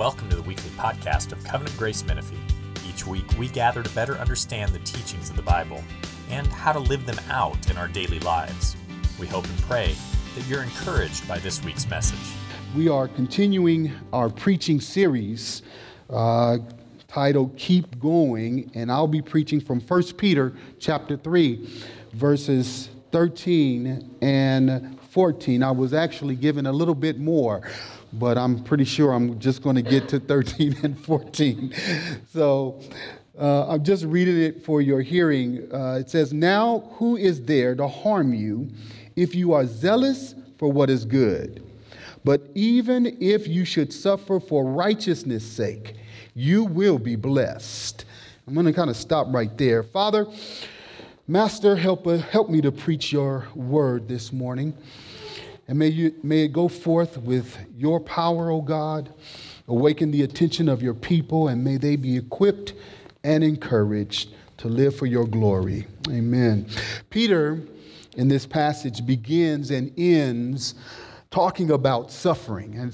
Welcome to the weekly podcast of Covenant Grace Menifee. Each week, we gather to better understand the teachings of the Bible and how to live them out in our daily lives. We hope and pray that you're encouraged by this week's message. We are continuing our preaching series uh, titled Keep Going, and I'll be preaching from 1 Peter chapter 3, verses 13 and 14. I was actually given a little bit more but I'm pretty sure I'm just going to get to 13 and 14. So uh, I'm just reading it for your hearing. Uh, it says, Now who is there to harm you if you are zealous for what is good? But even if you should suffer for righteousness' sake, you will be blessed. I'm going to kind of stop right there. Father, Master, help, uh, help me to preach your word this morning. And may, you, may it go forth with your power, O God. Awaken the attention of your people, and may they be equipped and encouraged to live for your glory. Amen. Peter, in this passage, begins and ends talking about suffering. And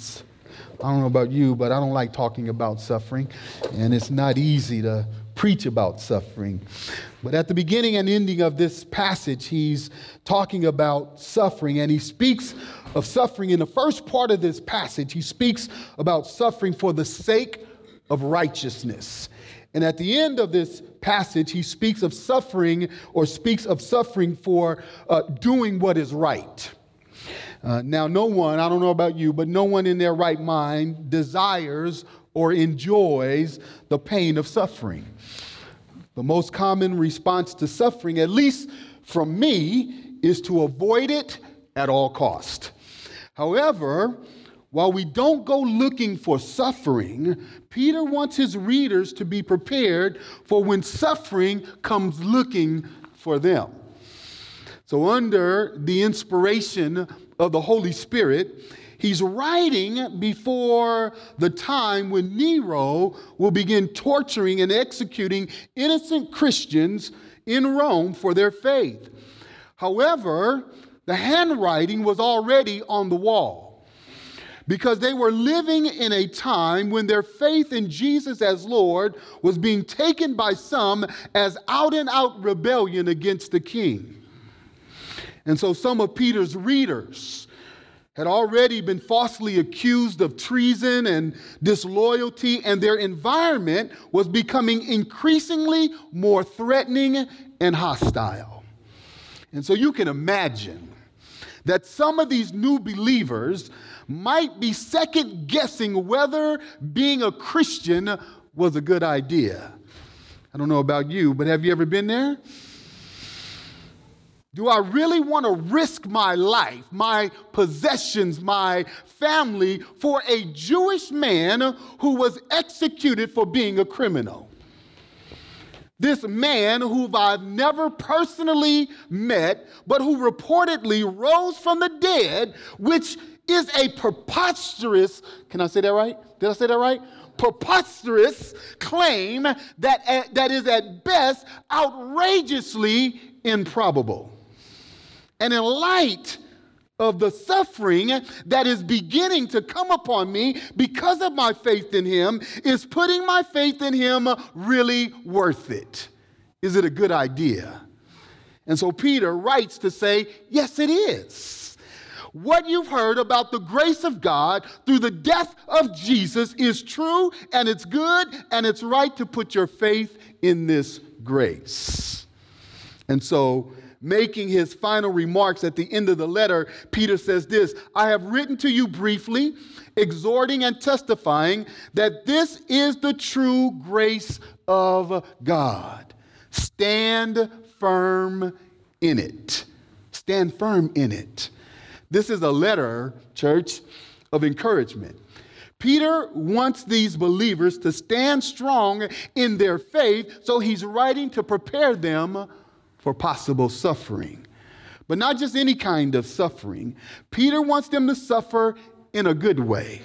I don't know about you, but I don't like talking about suffering, and it's not easy to preach about suffering. But at the beginning and ending of this passage, he's talking about suffering, and he speaks of suffering in the first part of this passage. He speaks about suffering for the sake of righteousness. And at the end of this passage, he speaks of suffering or speaks of suffering for uh, doing what is right. Uh, now, no one, I don't know about you, but no one in their right mind desires or enjoys the pain of suffering. The most common response to suffering, at least from me, is to avoid it at all cost. However, while we don't go looking for suffering, Peter wants his readers to be prepared for when suffering comes looking for them. So, under the inspiration of the Holy Spirit, He's writing before the time when Nero will begin torturing and executing innocent Christians in Rome for their faith. However, the handwriting was already on the wall because they were living in a time when their faith in Jesus as Lord was being taken by some as out and out rebellion against the king. And so some of Peter's readers, had already been falsely accused of treason and disloyalty, and their environment was becoming increasingly more threatening and hostile. And so you can imagine that some of these new believers might be second guessing whether being a Christian was a good idea. I don't know about you, but have you ever been there? Do I really want to risk my life, my possessions, my family for a Jewish man who was executed for being a criminal? This man, who I've never personally met, but who reportedly rose from the dead, which is a preposterous, can I say that right? Did I say that right? Preposterous claim that, eh, that is at best outrageously improbable. And in light of the suffering that is beginning to come upon me because of my faith in Him, is putting my faith in Him really worth it? Is it a good idea? And so Peter writes to say, yes, it is. What you've heard about the grace of God through the death of Jesus is true and it's good and it's right to put your faith in this grace. And so making his final remarks at the end of the letter, Peter says this I have written to you briefly, exhorting and testifying that this is the true grace of God. Stand firm in it. Stand firm in it. This is a letter, church, of encouragement. Peter wants these believers to stand strong in their faith, so he's writing to prepare them for possible suffering. But not just any kind of suffering. Peter wants them to suffer in a good way.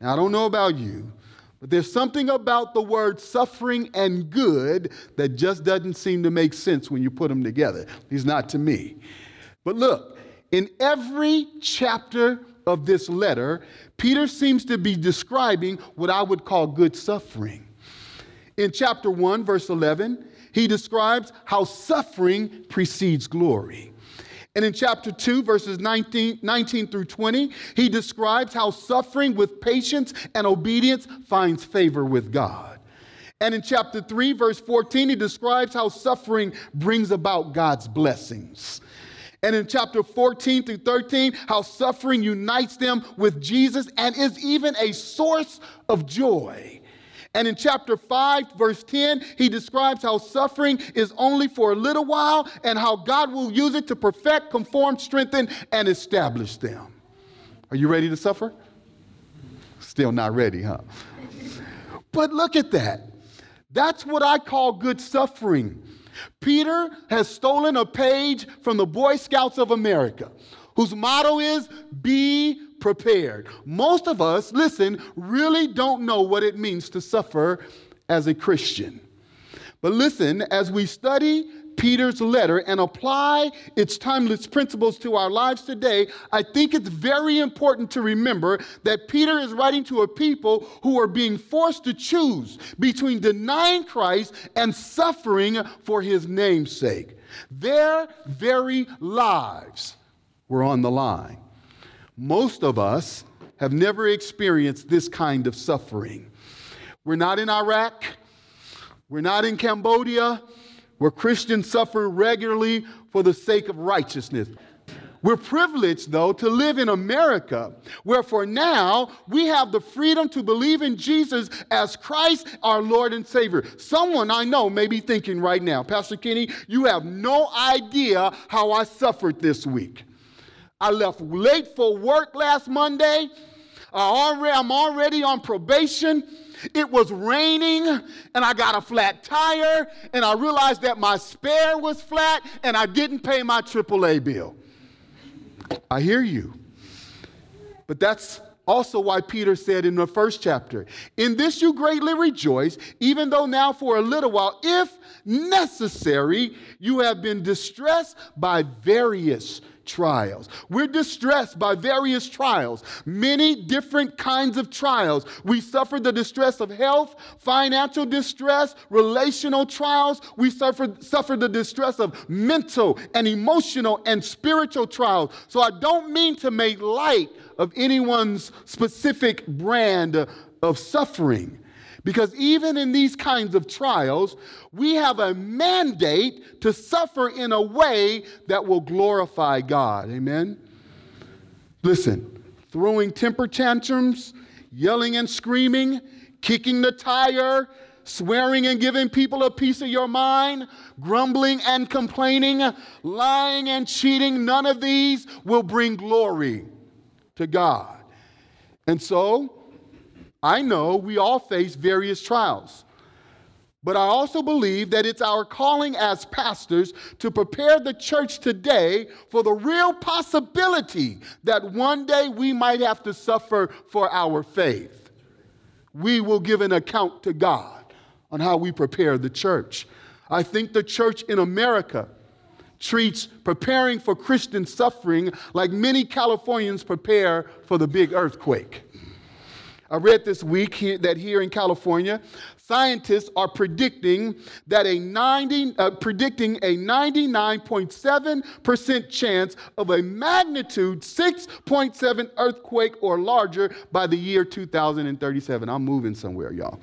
Now, I don't know about you, but there's something about the word suffering and good that just doesn't seem to make sense when you put them together. He's not to me. But look, in every chapter of this letter, Peter seems to be describing what I would call good suffering. In chapter 1, verse 11, he describes how suffering precedes glory. And in chapter 2, verses 19, 19, through 20, he describes how suffering with patience and obedience finds favor with God. And in chapter 3, verse 14, he describes how suffering brings about God's blessings. And in chapter 14 through 13, how suffering unites them with Jesus and is even a source of joy. And in chapter 5, verse 10, he describes how suffering is only for a little while and how God will use it to perfect, conform, strengthen, and establish them. Are you ready to suffer? Still not ready, huh? But look at that. That's what I call good suffering. Peter has stolen a page from the Boy Scouts of America, whose motto is Be prepared. Most of us, listen, really don't know what it means to suffer as a Christian. But listen, as we study Peter's letter and apply its timeless principles to our lives today, I think it's very important to remember that Peter is writing to a people who are being forced to choose between denying Christ and suffering for his name's sake. Their very lives were on the line. Most of us have never experienced this kind of suffering. We're not in Iraq, we're not in Cambodia, where Christians suffer regularly for the sake of righteousness. We're privileged, though, to live in America, where for now we have the freedom to believe in Jesus as Christ, our Lord and Savior. Someone I know may be thinking right now, Pastor Kenny, you have no idea how I suffered this week. I left late for work last Monday. Already, I'm already on probation. It was raining and I got a flat tire and I realized that my spare was flat and I didn't pay my AAA bill. I hear you. But that's also why Peter said in the first chapter, In this you greatly rejoice, even though now for a little while, if necessary, you have been distressed by various trials. We're distressed by various trials, many different kinds of trials. We suffer the distress of health, financial distress, relational trials. We suffer, suffer the distress of mental and emotional and spiritual trials. So I don't mean to make light of anyone's specific brand of suffering. Because even in these kinds of trials, we have a mandate to suffer in a way that will glorify God. Amen? Listen, throwing temper tantrums, yelling and screaming, kicking the tire, swearing and giving people a piece of your mind, grumbling and complaining, lying and cheating, none of these will bring glory to God. And so, I know we all face various trials. But I also believe that it's our calling as pastors to prepare the church today for the real possibility that one day we might have to suffer for our faith. We will give an account to God on how we prepare the church. I think the church in America treats preparing for Christian suffering like many Californians prepare for the big earthquake. I read this week here, that here in California, scientists are predicting that a 90, uh, predicting a 99.7% chance of a magnitude 6.7 earthquake or larger by the year 2037. I'm moving somewhere, y'all.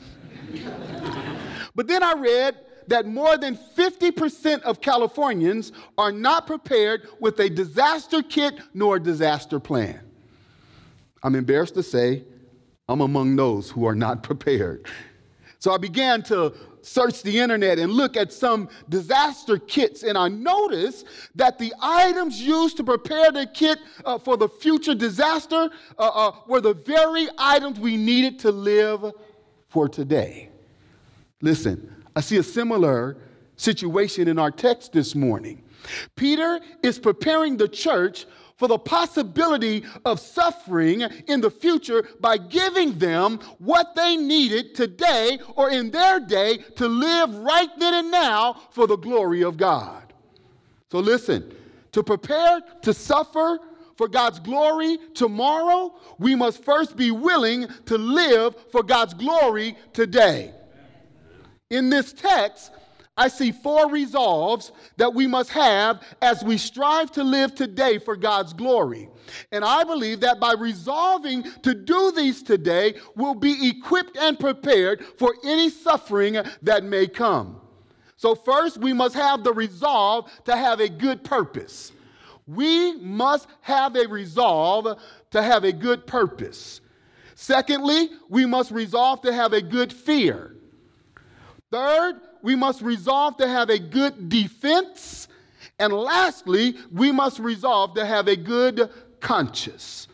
but then I read that more than 50% of Californians are not prepared with a disaster kit nor a disaster plan. I'm embarrassed to say I'm among those who are not prepared. So I began to search the internet and look at some disaster kits, and I noticed that the items used to prepare the kit uh, for the future disaster uh, uh, were the very items we needed to live for today. Listen, I see a similar situation in our text this morning. Peter is preparing the church for the possibility of suffering in the future by giving them what they needed today or in their day to live right then and now for the glory of God. So listen, to prepare to suffer for God's glory tomorrow, we must first be willing to live for God's glory today. In this text, I see four resolves that we must have as we strive to live today for God's glory. And I believe that by resolving to do these today, we'll be equipped and prepared for any suffering that may come. So, first, we must have the resolve to have a good purpose. We must have a resolve to have a good purpose. Secondly, we must resolve to have a good fear. Third, we must resolve to have a good defense. And lastly, we must resolve to have a good conscience.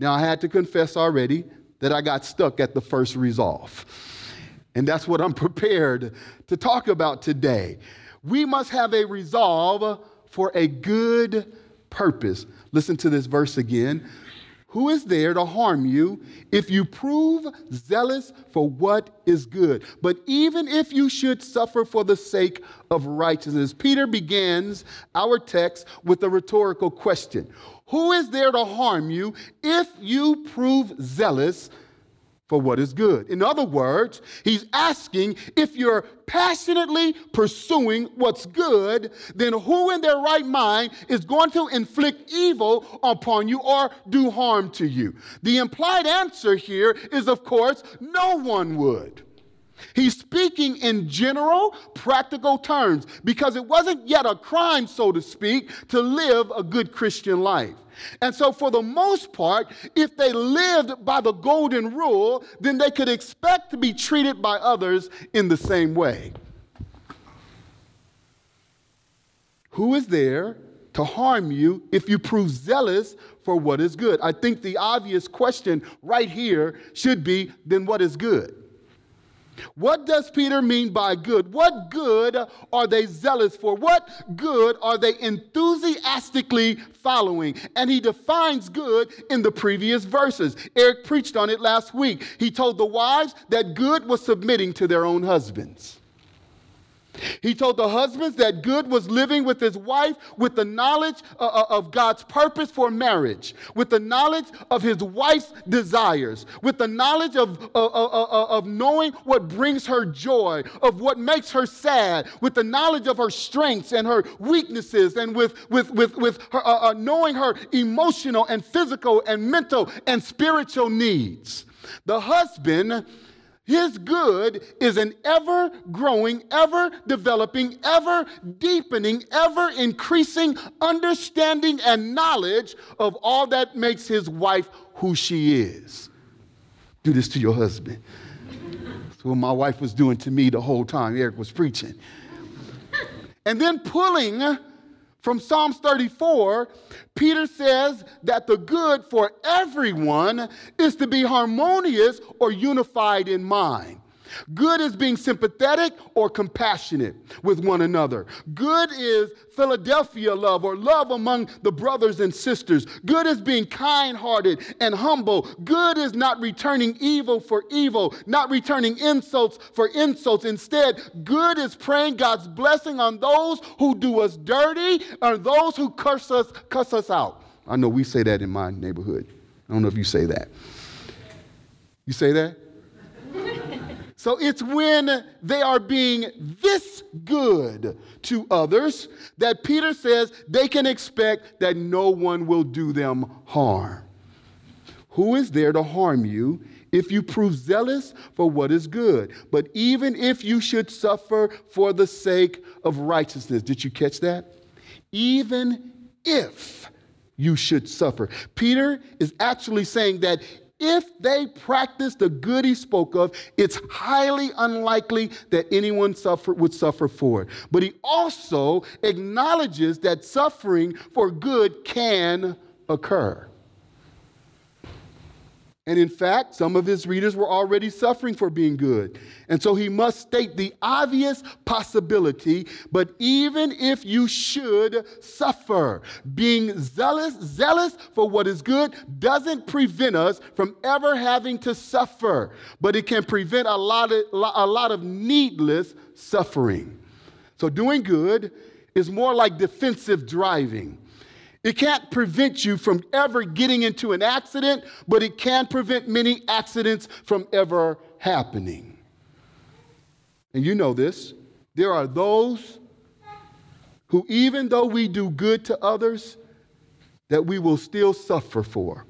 Now, I had to confess already that I got stuck at the first resolve. And that's what I'm prepared to talk about today. We must have a resolve for a good purpose. Listen to this verse again. Who is there to harm you if you prove zealous for what is good? But even if you should suffer for the sake of righteousness, Peter begins our text with a rhetorical question Who is there to harm you if you prove zealous for what is good. In other words, he's asking if you're passionately pursuing what's good, then who in their right mind is going to inflict evil upon you or do harm to you? The implied answer here is, of course, no one would. He's speaking in general, practical terms because it wasn't yet a crime, so to speak, to live a good Christian life. And so, for the most part, if they lived by the golden rule, then they could expect to be treated by others in the same way. Who is there to harm you if you prove zealous for what is good? I think the obvious question right here should be then what is good? What does Peter mean by good? What good are they zealous for? What good are they enthusiastically following? And he defines good in the previous verses. Eric preached on it last week. He told the wives that good was submitting to their own husbands. He told the husbands that good was living with his wife with the knowledge uh, uh, of God's purpose for marriage, with the knowledge of his wife's desires, with the knowledge of, uh, of knowing what brings her joy, of what makes her sad, with the knowledge of her strengths and her weaknesses, and with, with, with, with her, uh, uh, knowing her emotional and physical and mental and spiritual needs. The husband his good is an ever growing, ever developing, ever deepening, ever increasing understanding and knowledge of all that makes his wife who she is. Do this to your husband. That's what my wife was doing to me the whole time Eric was preaching. And then pulling from Psalms 34, Peter says that the good for everyone is to be harmonious or unified in mind. Good is being sympathetic or compassionate with one another. Good is Philadelphia love or love among the brothers and sisters. Good is being kind hearted and humble. Good is not returning evil for evil, not returning insults for insults. Instead, good is praying God's blessing on those who do us dirty or those who curse us, cuss us out. I know we say that in my neighborhood. I don't know if you say that. You say that? So it's when they are being this good to others that Peter says they can expect that no one will do them harm. Who is there to harm you if you prove zealous for what is good? But even if you should suffer for the sake of righteousness, did you catch that? Even if you should suffer. Peter is actually saying that if they practice the good he spoke of, it's highly unlikely that anyone suffer, would suffer for it. But he also acknowledges that suffering for good can occur. And in fact, some of his readers were already suffering for being good. And so he must state the obvious possibility, but even if you should suffer, being zealous, zealous for what is good doesn't prevent us from ever having to suffer, but it can prevent a lot of, a lot of needless suffering. So doing good is more like defensive driving. It can't prevent you from ever getting into an accident, but it can prevent many accidents from ever happening. And you know this. There are those who, even though we do good to others, that we will still suffer for.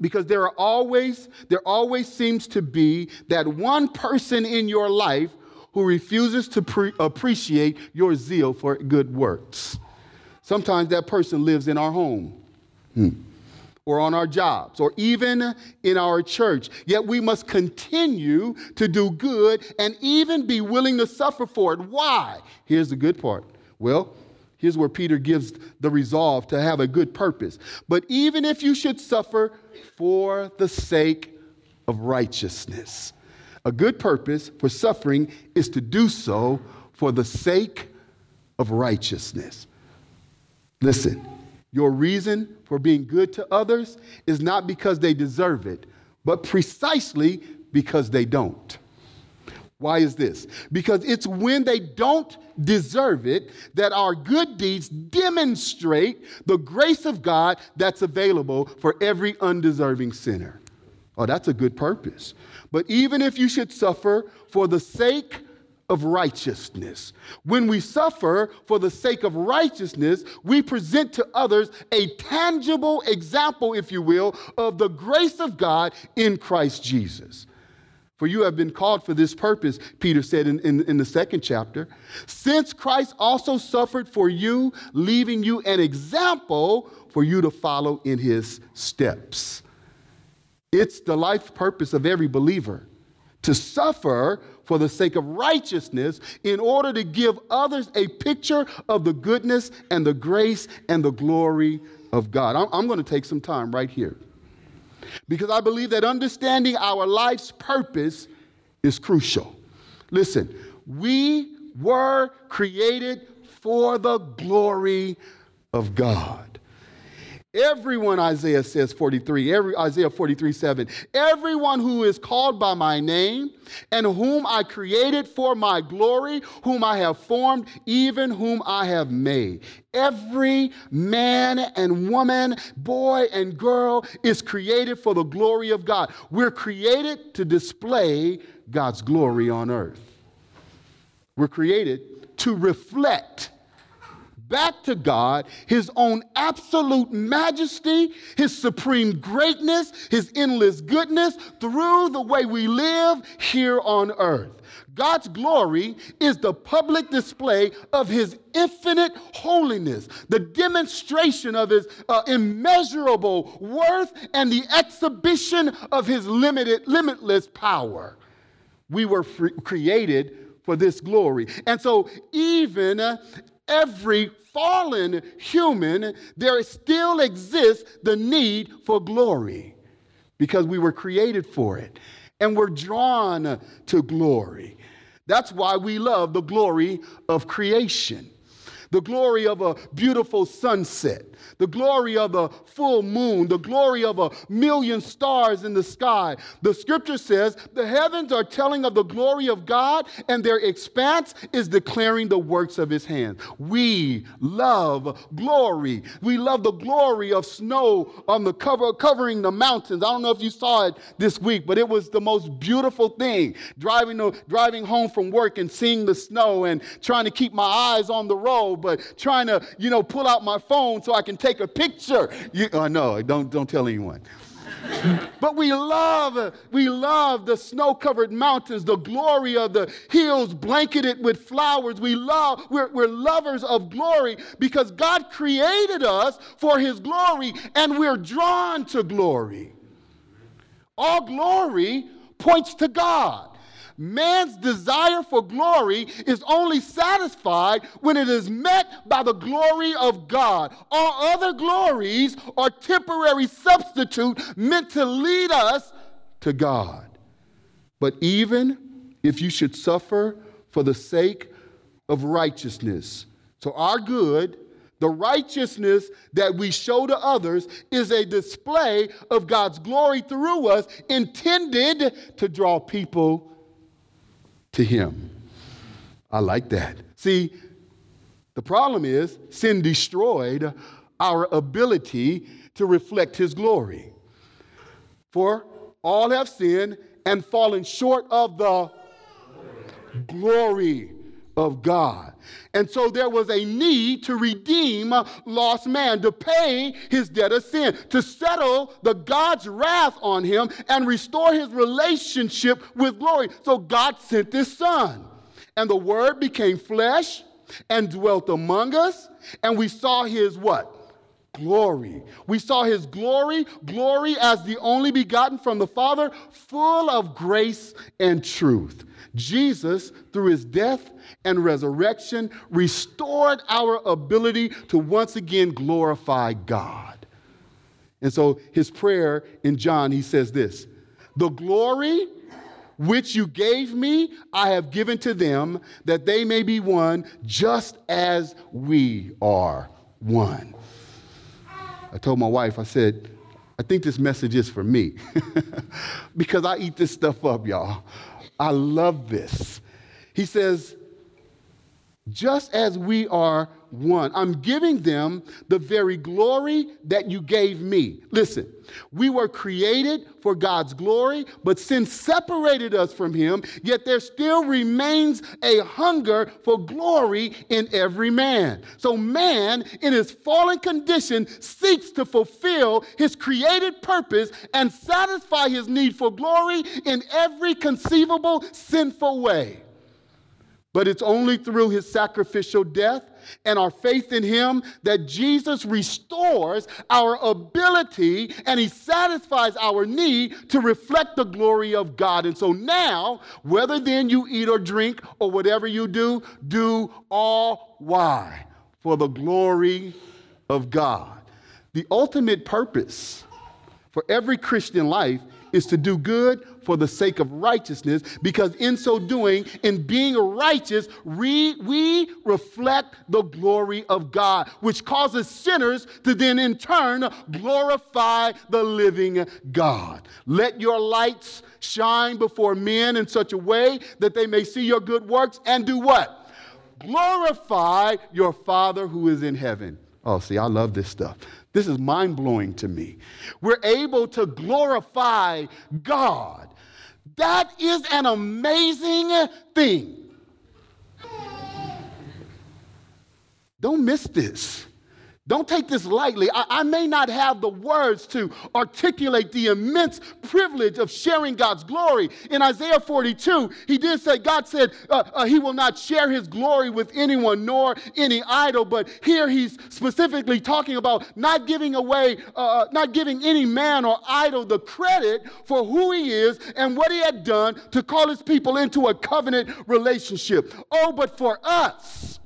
Because there are always, there always seems to be that one person in your life who refuses to pre- appreciate your zeal for good works. Sometimes that person lives in our home. Hmm or on our jobs or even in our church. Yet we must continue to do good and even be willing to suffer for it. Why? Here's the good part. Well, here's where Peter gives the resolve to have a good purpose. But even if you should suffer for the sake of righteousness, a good purpose for suffering is to do so for the sake of righteousness. Listen, your reason for being good to others is not because they deserve it, but precisely because they don't. Why is this? Because it's when they don't deserve it that our good deeds demonstrate the grace of God that's available for every undeserving sinner. Oh, that's a good purpose. But even if you should suffer for the sake of righteousness. When we suffer for the sake of righteousness, we present to others a tangible example, if you will, of the grace of God in Christ Jesus. For you have been called for this purpose, Peter said in, in, in, the second chapter. Since Christ also suffered for you, leaving you an example for you to follow in his steps. It's the life purpose of every believer to suffer for the sake of righteousness in order to give others a picture of the goodness and the grace and the glory of God. I'm, I'm going to take some time right here because I believe that understanding our life's purpose is crucial. Listen, we were created for the glory of God. Everyone, Isaiah says 43, every, Isaiah 43, 7. Everyone who is called by my name and whom I created for my glory, whom I have formed, even whom I have made. Every man and woman, boy and girl is created for the glory of God. We're created to display God's glory on earth. We're created to reflect back to God his own absolute majesty, his supreme greatness, his endless goodness through the way we live here on earth. God's glory is the public display of his infinite holiness, the demonstration of his uh, immeasurable worth, and the exhibition of his limited, limitless power. We were created for this glory. And so, even every fallen human, there still exists the need for glory because we were created for it and we're drawn to glory. That's why we love the glory of creation the glory of a beautiful sunset, the glory of a full moon, the glory of a million stars in the sky. The scripture says the heavens are telling of the glory of God, and their expanse is declaring the works of his hands. We love glory. We love the glory of snow on the cover, covering the mountains. I don't know if you saw it this week, but it was the most beautiful thing. Driving, driving home from work and seeing the snow and trying to keep my eyes on the road but trying to, you know, pull out my phone so I can take a picture. You, oh, no, don't, don't tell anyone. but we love, we love the snow-covered mountains, the glory of the hills blanketed with flowers. We love, we're, we're lovers of glory because God created us for his glory and we're drawn to glory. All glory points to God. Man's desire for glory is only satisfied when it is met by the glory of God. All other glories are temporary substitute meant to lead us to God. But even if you should suffer for the sake of righteousness, so our good, the righteousness that we show to others is a display of God's glory through us, intended to draw people to him. I like that. See, the problem is sin destroyed our ability to reflect his glory. For all have sinned and fallen short of the glory of God. And so there was a need to redeem lost man, to pay his debt of sin, to settle the God's wrath on him and restore his relationship with glory. So God sent his son. And the word became flesh and dwelt among us, and we saw his what? glory. We saw his glory, glory as the only begotten from the Father, full of grace and truth. Jesus, through his death and resurrection, restored our ability to once again glorify God. And so his prayer in John, he says this The glory which you gave me, I have given to them, that they may be one, just as we are one. I told my wife, I said, I think this message is for me because I eat this stuff up, y'all. I love this. He says, just as we are one, I'm giving them the very glory that you gave me. Listen, we were created for God's glory, but sin separated us from Him, yet there still remains a hunger for glory in every man. So, man, in his fallen condition, seeks to fulfill his created purpose and satisfy his need for glory in every conceivable sinful way. But it's only through his sacrificial death and our faith in him that Jesus restores our ability and he satisfies our need to reflect the glory of God. And so now, whether then you eat or drink or whatever you do, do all why? For the glory of God. The ultimate purpose for every Christian life is to do good for the sake of righteousness, because in so doing, in being righteous, we, we reflect the glory of God, which causes sinners to then in turn glorify the living God. Let your lights shine before men in such a way that they may see your good works and do what? Glorify your Father who is in heaven. Oh, see, I love this stuff. This is mind blowing to me. We're able to glorify God. That is an amazing thing. Don't miss this. Don't take this lightly. I, I, may not have the words to articulate the immense privilege of sharing God's glory. In Isaiah 42, he did say, God said uh, uh, he will not share his glory with anyone nor any idol. But here he's specifically talking about not giving away, uh, uh, not giving any man or idol the credit for who he is and what he had done to call his people into a covenant relationship. Oh, but for us,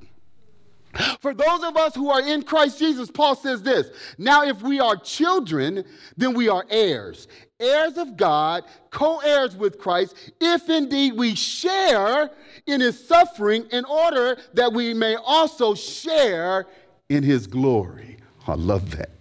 for those of us who are in Christ Jesus, Paul says this Now, if we are children, then we are heirs, heirs of God, co heirs with Christ, if indeed we share in his suffering, in order that we may also share in his glory. I love that.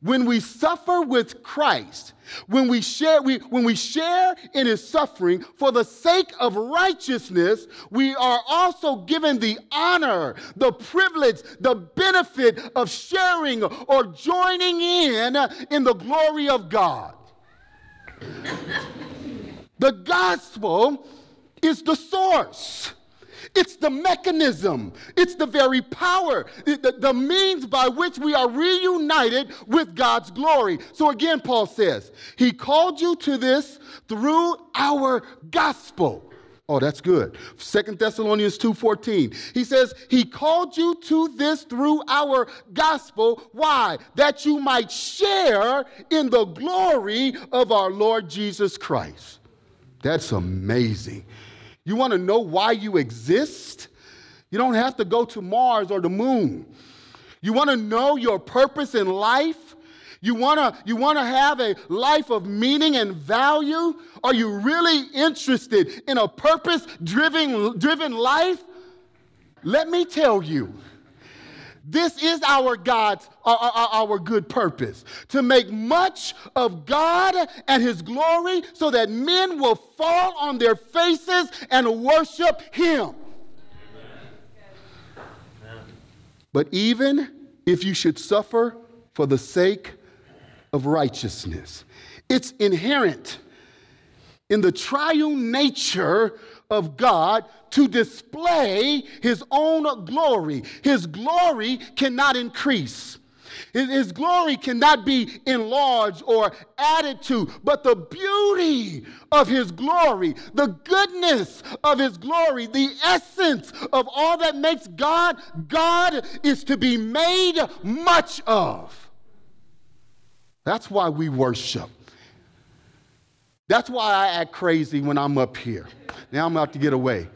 When we suffer with Christ, when we share, we, when we share in his suffering for the sake of righteousness, we are also given the honor, the privilege, the benefit of sharing or joining in in the glory of God. the gospel is the source. It's the mechanism, it's the very power, the, the, means by which we are reunited with God's glory. So again, Paul says, He called you to this through our gospel. Oh, that's good. Second Thessalonians 2:14. He says, He called you to this through our gospel. Why? That you might share in the glory of our Lord Jesus Christ. That's amazing. You want to know why you exist? You don't have to go to Mars or the moon. You want to know your purpose in life? You want to you want to have a life of meaning and value? Are you really interested in a purpose driven driven life? Let me tell you. This is our God's, our, our, good purpose to make much of God and His glory so that men will fall on their faces and worship Him. But even if you should suffer for the sake of righteousness. It's inherent in the triune nature of God to display his own glory. His glory cannot increase. His glory cannot be enlarged or added to, but the beauty of His glory, the goodness of His glory, the essence of all that makes God God is to be made much of. That's why we worship. That's why I act crazy when I'm up here. Now I'm about to get away.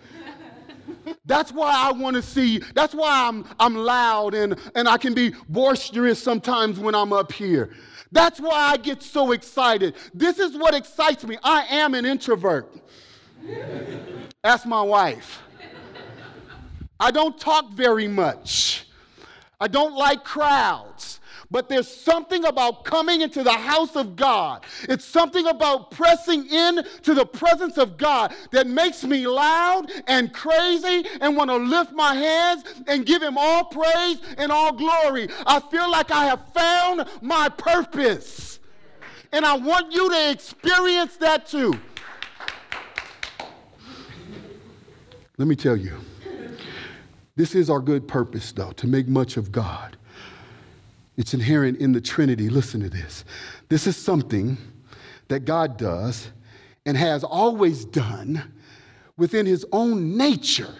That's why I want to see, that's why I'm, I'm loud and, and I can be boisterous sometimes when I'm up here. That's why I get so excited. This is what excites me. I am an introvert. Ask my wife. I don't talk very much. I don't like crowds. But there's something about coming into the house of God. It's something about pressing in to the presence of God that makes me loud and crazy and want to lift my hands and give him all praise and all glory. I feel like I have found my purpose. And I want you to experience that too. Let me tell you, this is our good purpose, though, to make much of God. It's inherent in the Trinity. Listen to this. This is something that God does and has always done within his own nature.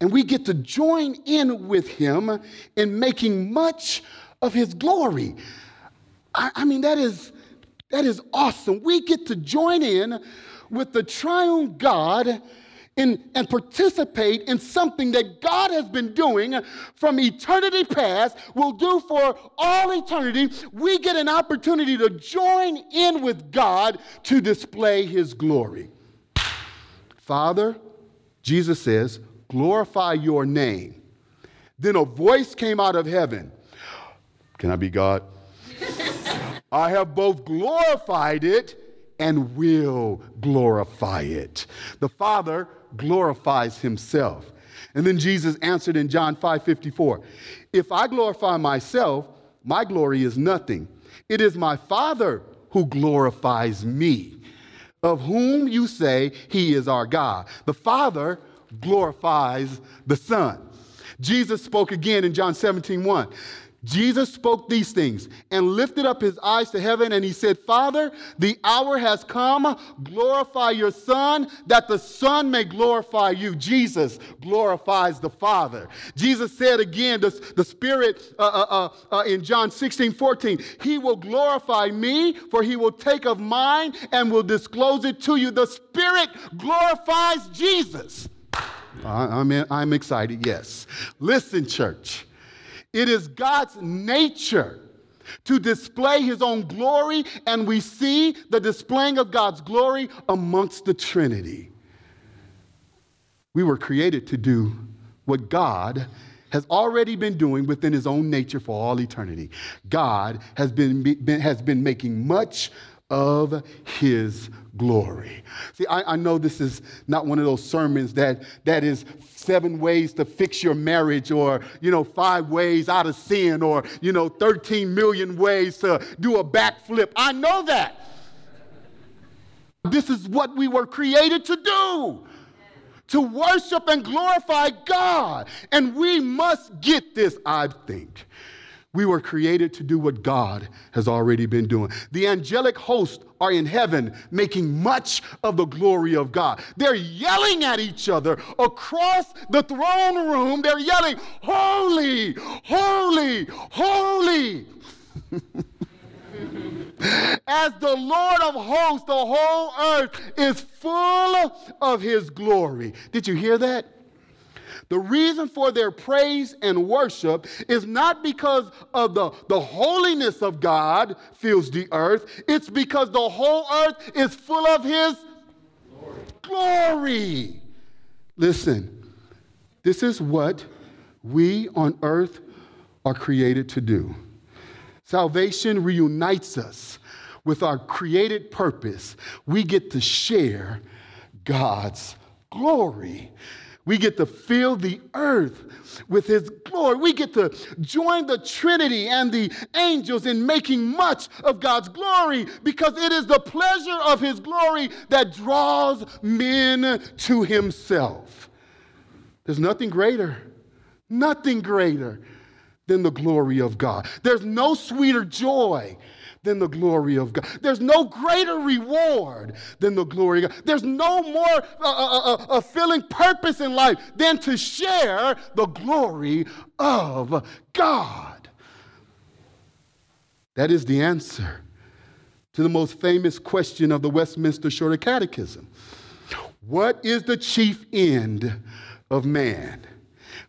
And we get to join in with him in making much of his glory. I, I mean, that is, that is awesome. We get to join in with the triune God in, and participate in something that God has been doing from eternity past, will do for all eternity, we get an opportunity to join in with God to display his glory. Father, Jesus says, glorify your name. Then a voice came out of heaven. Can I be God? I have both glorified it and will glorify it. The Father glorifies himself. And then Jesus answered in John 5 54, If I glorify myself, my glory is nothing. It is my Father who glorifies me, of whom you say he is our God. The Father glorifies the Son. Jesus spoke again in John 17 1. Jesus spoke these things and lifted up his eyes to heaven and he said, Father, the hour has come. Glorify your Son, that the Son may glorify you. Jesus glorifies the Father. Jesus said again, the, the Spirit uh, uh, uh, uh in John 16 14, He will glorify me, for He will take of mine and will disclose it to you. The Spirit glorifies Jesus. I'm, I'm excited, yes. Listen, church. It is God's nature to display his own glory, and we see the displaying of God's glory amongst the Trinity. We were created to do what God has already been doing within his own nature for all eternity. God has been, been has been making much of his glory. See, I, I, know this is not one of those sermons that, that is seven ways to fix your marriage or, you know, five ways out of sin or, you know, 13 million ways to do a backflip. I know that. This is what we were created to do to worship and glorify God. And we must get this, I think. We were created to do what God has already been doing. The angelic hosts are in heaven making much of the glory of God. They're yelling at each other across the throne room. They're yelling, Holy, holy, holy. As the Lord of hosts, the whole earth is full of his glory. Did you hear that? The reason for their praise and worship is not because of the, the holiness of God fills the earth, it's because the whole earth is full of His glory. glory. Listen, this is what we on earth are created to do. Salvation reunites us with our created purpose. We get to share God's glory. We get to fill the earth with His glory. We get to join the Trinity and the angels in making much of God's glory because it is the pleasure of His glory that draws men to Himself. There's nothing greater, nothing greater than the glory of God. There's no sweeter joy than the glory of God. There's no greater reward than the glory of God. There's no more uh, uh, uh, uh, purpose in life than to share the glory of God. That is the answer to the most famous question of the Westminster Shorter Catechism What is the chief end of man?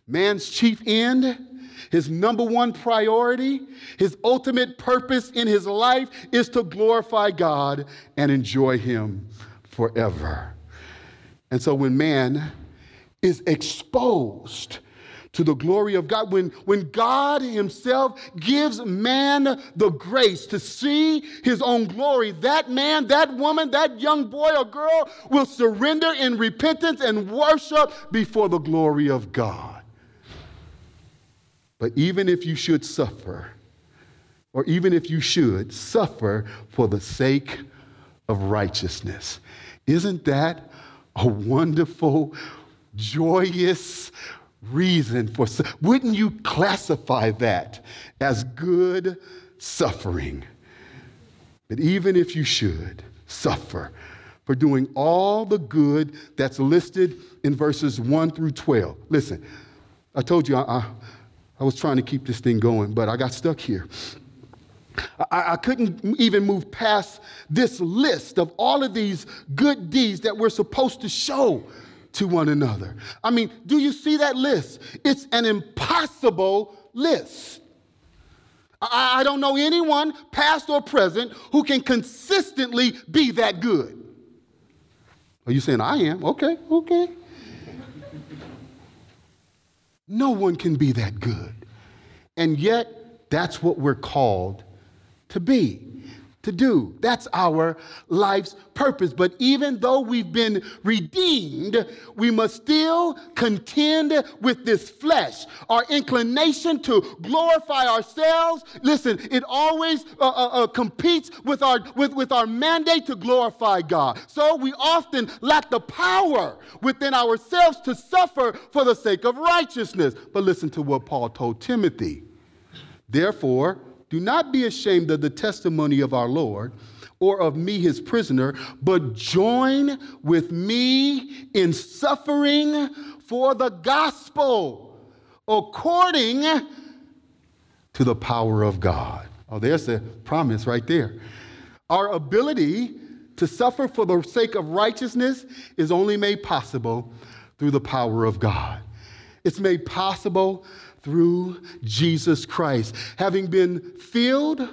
Man's chief end his number one priority, his ultimate purpose in his life is to glorify God and enjoy Him forever. And so when man is exposed to the glory of God, when, when God Himself gives man the grace to see His own glory, that man, that woman, that young boy or girl will surrender in repentance and worship before the glory of God. But even if you should suffer, or even if you should suffer for the sake of righteousness, isn't that a wonderful, joyous reason for wouldn't you classify that as good suffering? But even if you should suffer for doing all the good that's listed in verses 1 through 12 listen i told you I, I was trying to keep this thing going, but I got stuck here. I, I, couldn't even move past this list of all of these good deeds that we're supposed to show to one another. I mean, do you see that list? It's an impossible list. I, I don't know anyone, past or present, who can consistently be that good. Are you saying I am? Okay, okay. No one can be that good. And yet, that's what we're called to be to do. That's our life's purpose. But even though we've been redeemed, we must still contend with this flesh. Our inclination to glorify ourselves, listen, it always uh, uh, uh, competes with our, with, with our mandate to glorify God. So we often lack the power within ourselves to suffer for the sake of righteousness. But listen to what Paul told Timothy. Therefore, do not be ashamed of the testimony of our Lord or of me, his prisoner, but join with me in suffering for the gospel according to the power of God. Oh, there's the promise right there. Our ability to suffer for the sake of righteousness is only made possible through the power of God. It's made possible through Jesus Christ. Having been filled,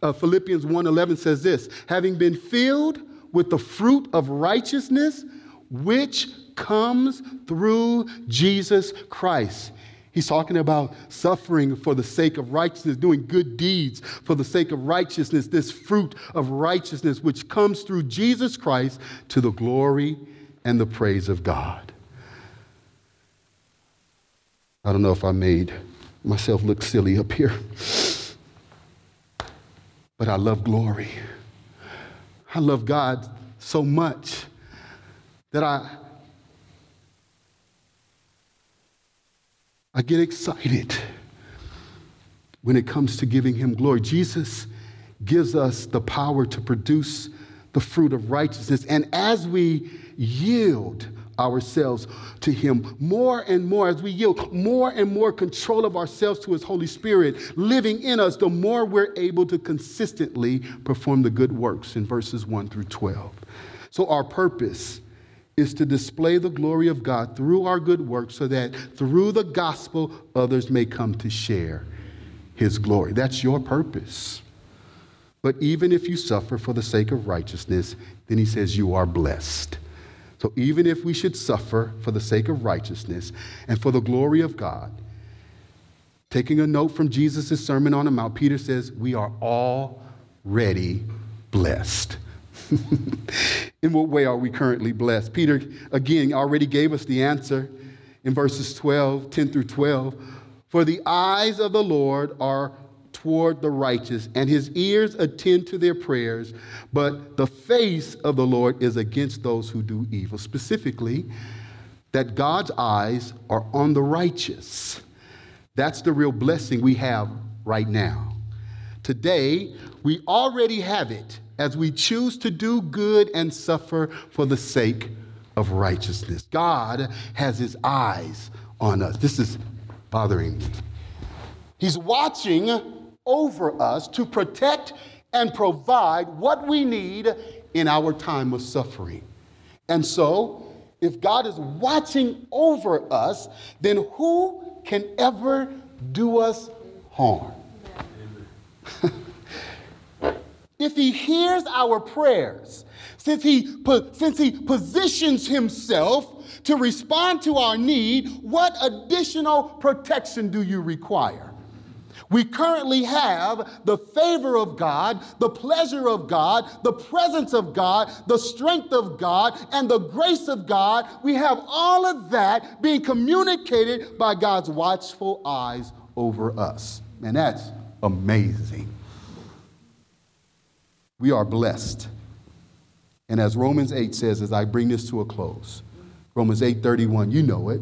uh, Philippians 1:11 says this, having been filled with the fruit of righteousness which comes through Jesus Christ. He's talking about suffering for the sake of righteousness, doing good deeds for the sake of righteousness, this fruit of righteousness which comes through Jesus Christ to the glory and the praise of God. I don't know if I made myself look silly up here, but I love glory. I love God so much that I, I get excited when it comes to giving Him glory. Jesus gives us the power to produce the fruit of righteousness. And as we yield ourselves to Him more and more as we yield more and more control of ourselves to His Holy Spirit living in us, the more we're able to consistently perform the good works in verses 1 through 12. So, our purpose is to display the glory of God through our good works so that through the gospel, others may come to share His glory. That's your purpose. But even if you suffer for the sake of righteousness, then He says you are blessed. So even if we should suffer for the sake of righteousness and for the glory of God, taking a note from Jesus' Sermon on the Mount, Peter says, We are already blessed. In what way are we currently blessed? Peter, again, already gave us the answer in verses 12, 10 through 12. For the eyes of the Lord are toward the righteous, and his ears attend to their prayers, but the face of the Lord is against those who do evil. Specifically, that God's eyes are on the righteous. That's the real blessing we have right now. Today, we already have it as we choose to do good and suffer for the sake of righteousness. God has his eyes on us. This is bothering me. He's watching over us to protect and provide what we need in our time of suffering. And so, if God is watching over us, then who can ever do us harm? if he hears our prayers, since he, since he positions himself to respond to our need, what additional protection do you require? We currently have the favor of God, the pleasure of God, the presence of God, the strength of God, and the grace of God. We have all of that being communicated by God's watchful eyes over us. And that's amazing. We are blessed. And as Romans 8 says, as I bring this to a close, Romans 8:31, you know it.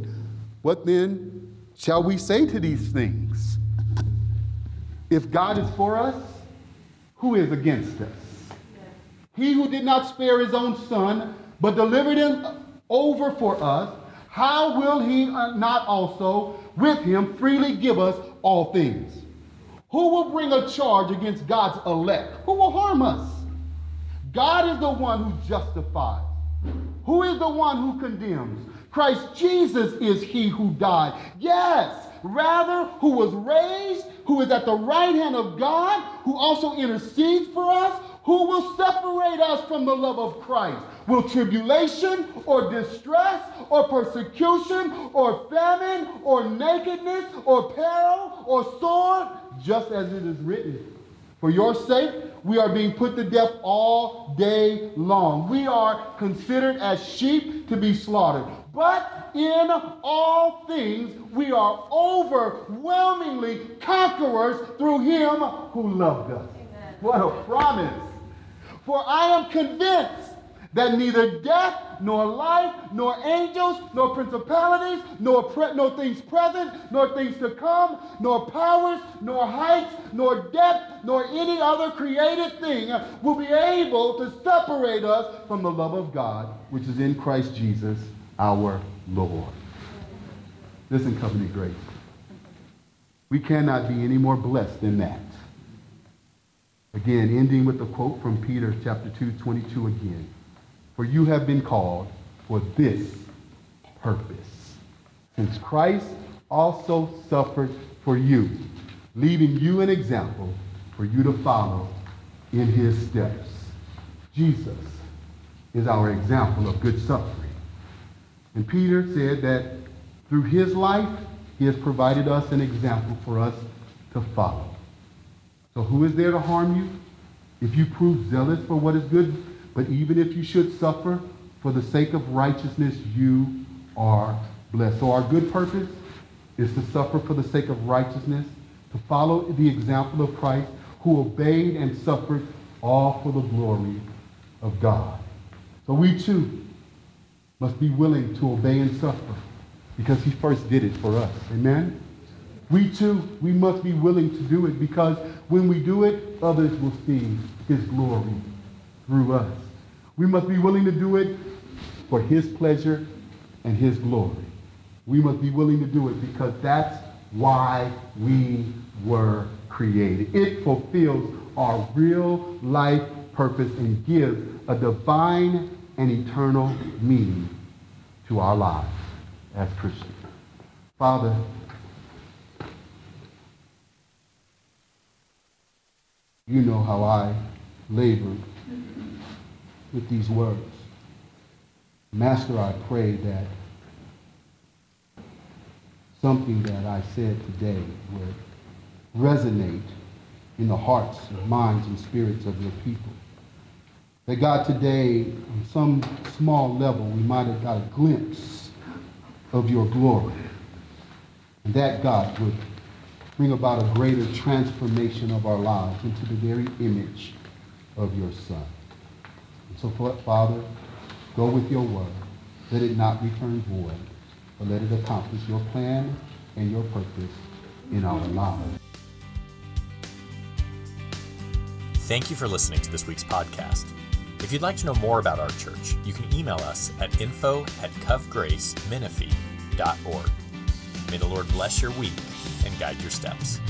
What then shall we say to these things? If God is for us, who is against us? He who did not spare his own son, but delivered him over for us, how will he not also with him freely give us all things? Who will bring a charge against God's elect? Who will harm us? God is the one who justifies. Who is the one who condemns? Christ Jesus is he who died. Yes, rather, who was raised, who is at the right hand of God, who also intercedes for us, who will separate us from the love of Christ? Will tribulation or distress or persecution or famine or nakedness or peril or sword? Just as it is written. For your sake, we are being put to death all day long. We are considered as sheep to be slaughtered. But in all things, we are overwhelmingly conquerors through him who loved us. Amen. What a promise. For I am convinced that neither death, nor life, nor angels, nor principalities, nor, pre- nor things present, nor things to come, nor powers, nor heights, nor depth, nor any other created thing will be able to separate us from the love of God, which is in Christ Jesus our Lord. Listen, Covenant Grace. We cannot be any more blessed than that. Again, ending with a quote from Peter chapter 2, 22 again. For you have been called for this purpose. Since Christ also suffered for you, leaving you an example for you to follow in his steps. Jesus is our example of good suffering. And Peter said that through his life, he has provided us an example for us to follow. So who is there to harm you? If you prove zealous for what is good, but even if you should suffer for the sake of righteousness, you are blessed. So our good purpose is to suffer for the sake of righteousness, to follow the example of Christ, who obeyed and suffered all for the glory of God. So we too must be willing to obey and suffer because he first did it for us. Amen? We too, we must be willing to do it because when we do it, others will see his glory through us. We must be willing to do it for his pleasure and his glory. We must be willing to do it because that's why we were created. It fulfills our real life purpose and gives a divine and eternal meaning to our lives as Christians. Father, you know how I labored with these words. Master, I pray that something that I said today would resonate in the hearts minds and spirits of your people That God, today, on some small level, we might have got a glimpse of your glory. And that, God, would bring about a greater transformation of our lives into the very image of your Son. And so, Father, go with your word. Let it not return void, but let it accomplish your plan and your purpose in our lives. Thank you for listening to this week's podcast. If you'd like to know more about our church, you can email us at info at covgracemenifee.org. May the Lord bless your week and guide your steps.